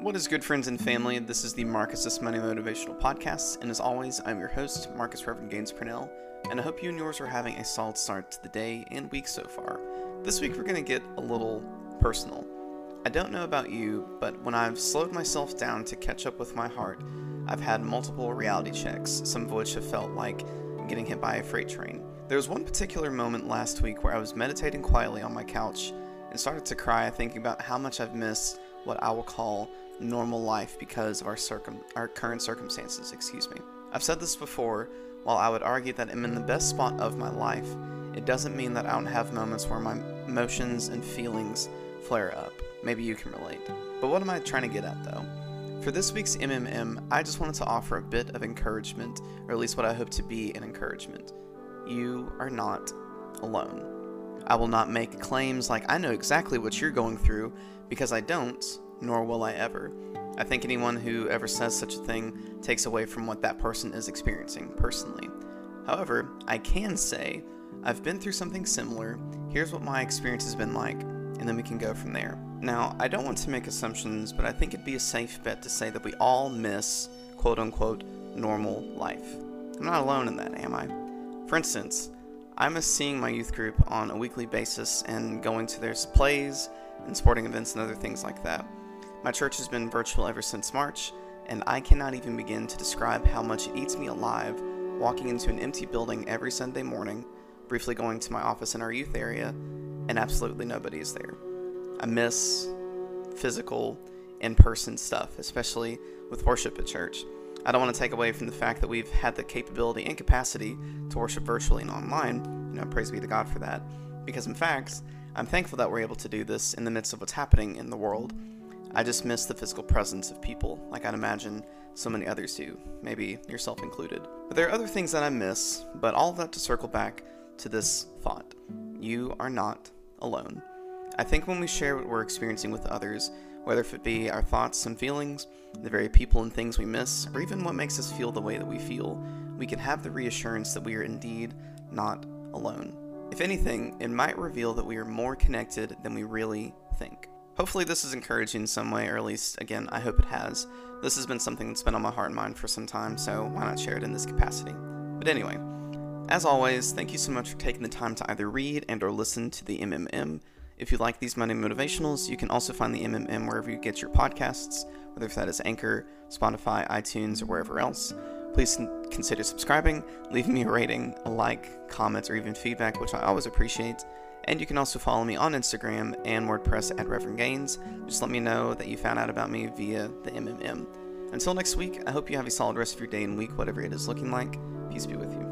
What is good, friends and family? This is the Marcus's Monday Motivational Podcast, and as always, I'm your host, Marcus Reverend Gaines Purnell, and I hope you and yours are having a solid start to the day and week so far. This week, we're going to get a little personal. I don't know about you, but when I've slowed myself down to catch up with my heart, I've had multiple reality checks, some of which have felt like getting hit by a freight train. There was one particular moment last week where I was meditating quietly on my couch and started to cry thinking about how much I've missed what I will call normal life because of our circum our current circumstances, excuse me. I've said this before, while I would argue that I'm in the best spot of my life, it doesn't mean that I don't have moments where my emotions and feelings flare up. Maybe you can relate. But what am I trying to get at though? For this week's MMM, I just wanted to offer a bit of encouragement, or at least what I hope to be an encouragement. You are not alone. I will not make claims like I know exactly what you're going through because I don't, nor will I ever. I think anyone who ever says such a thing takes away from what that person is experiencing personally. However, I can say, I've been through something similar, here's what my experience has been like, and then we can go from there. Now, I don't want to make assumptions, but I think it'd be a safe bet to say that we all miss quote unquote normal life. I'm not alone in that, am I? For instance, I miss seeing my youth group on a weekly basis and going to their plays and sporting events and other things like that. My church has been virtual ever since March, and I cannot even begin to describe how much it eats me alive walking into an empty building every Sunday morning, briefly going to my office in our youth area, and absolutely nobody is there. I miss physical, in person stuff, especially with worship at church. I don't want to take away from the fact that we've had the capability and capacity to worship virtually and online. You know, praise be to God for that. Because in fact, I'm thankful that we're able to do this in the midst of what's happening in the world I just miss the physical presence of people, like I'd imagine so many others do, maybe yourself included. But there are other things that I miss, but all that to circle back to this thought you are not alone. I think when we share what we're experiencing with others, whether if it be our thoughts and feelings, the very people and things we miss, or even what makes us feel the way that we feel, we can have the reassurance that we are indeed not alone. If anything, it might reveal that we are more connected than we really think. Hopefully, this is encouraging in some way, or at least, again, I hope it has. This has been something that's been on my heart and mind for some time, so why not share it in this capacity? But anyway, as always, thank you so much for taking the time to either read and or listen to the MMM. If you like these Monday motivationals, you can also find the MMM wherever you get your podcasts, whether that is Anchor, Spotify, iTunes, or wherever else. Please consider subscribing, leaving me a rating, a like, comments, or even feedback, which I always appreciate. And you can also follow me on Instagram and WordPress at Reverend Gaines. Just let me know that you found out about me via the MMM. Until next week, I hope you have a solid rest of your day and week, whatever it is looking like. Peace be with you.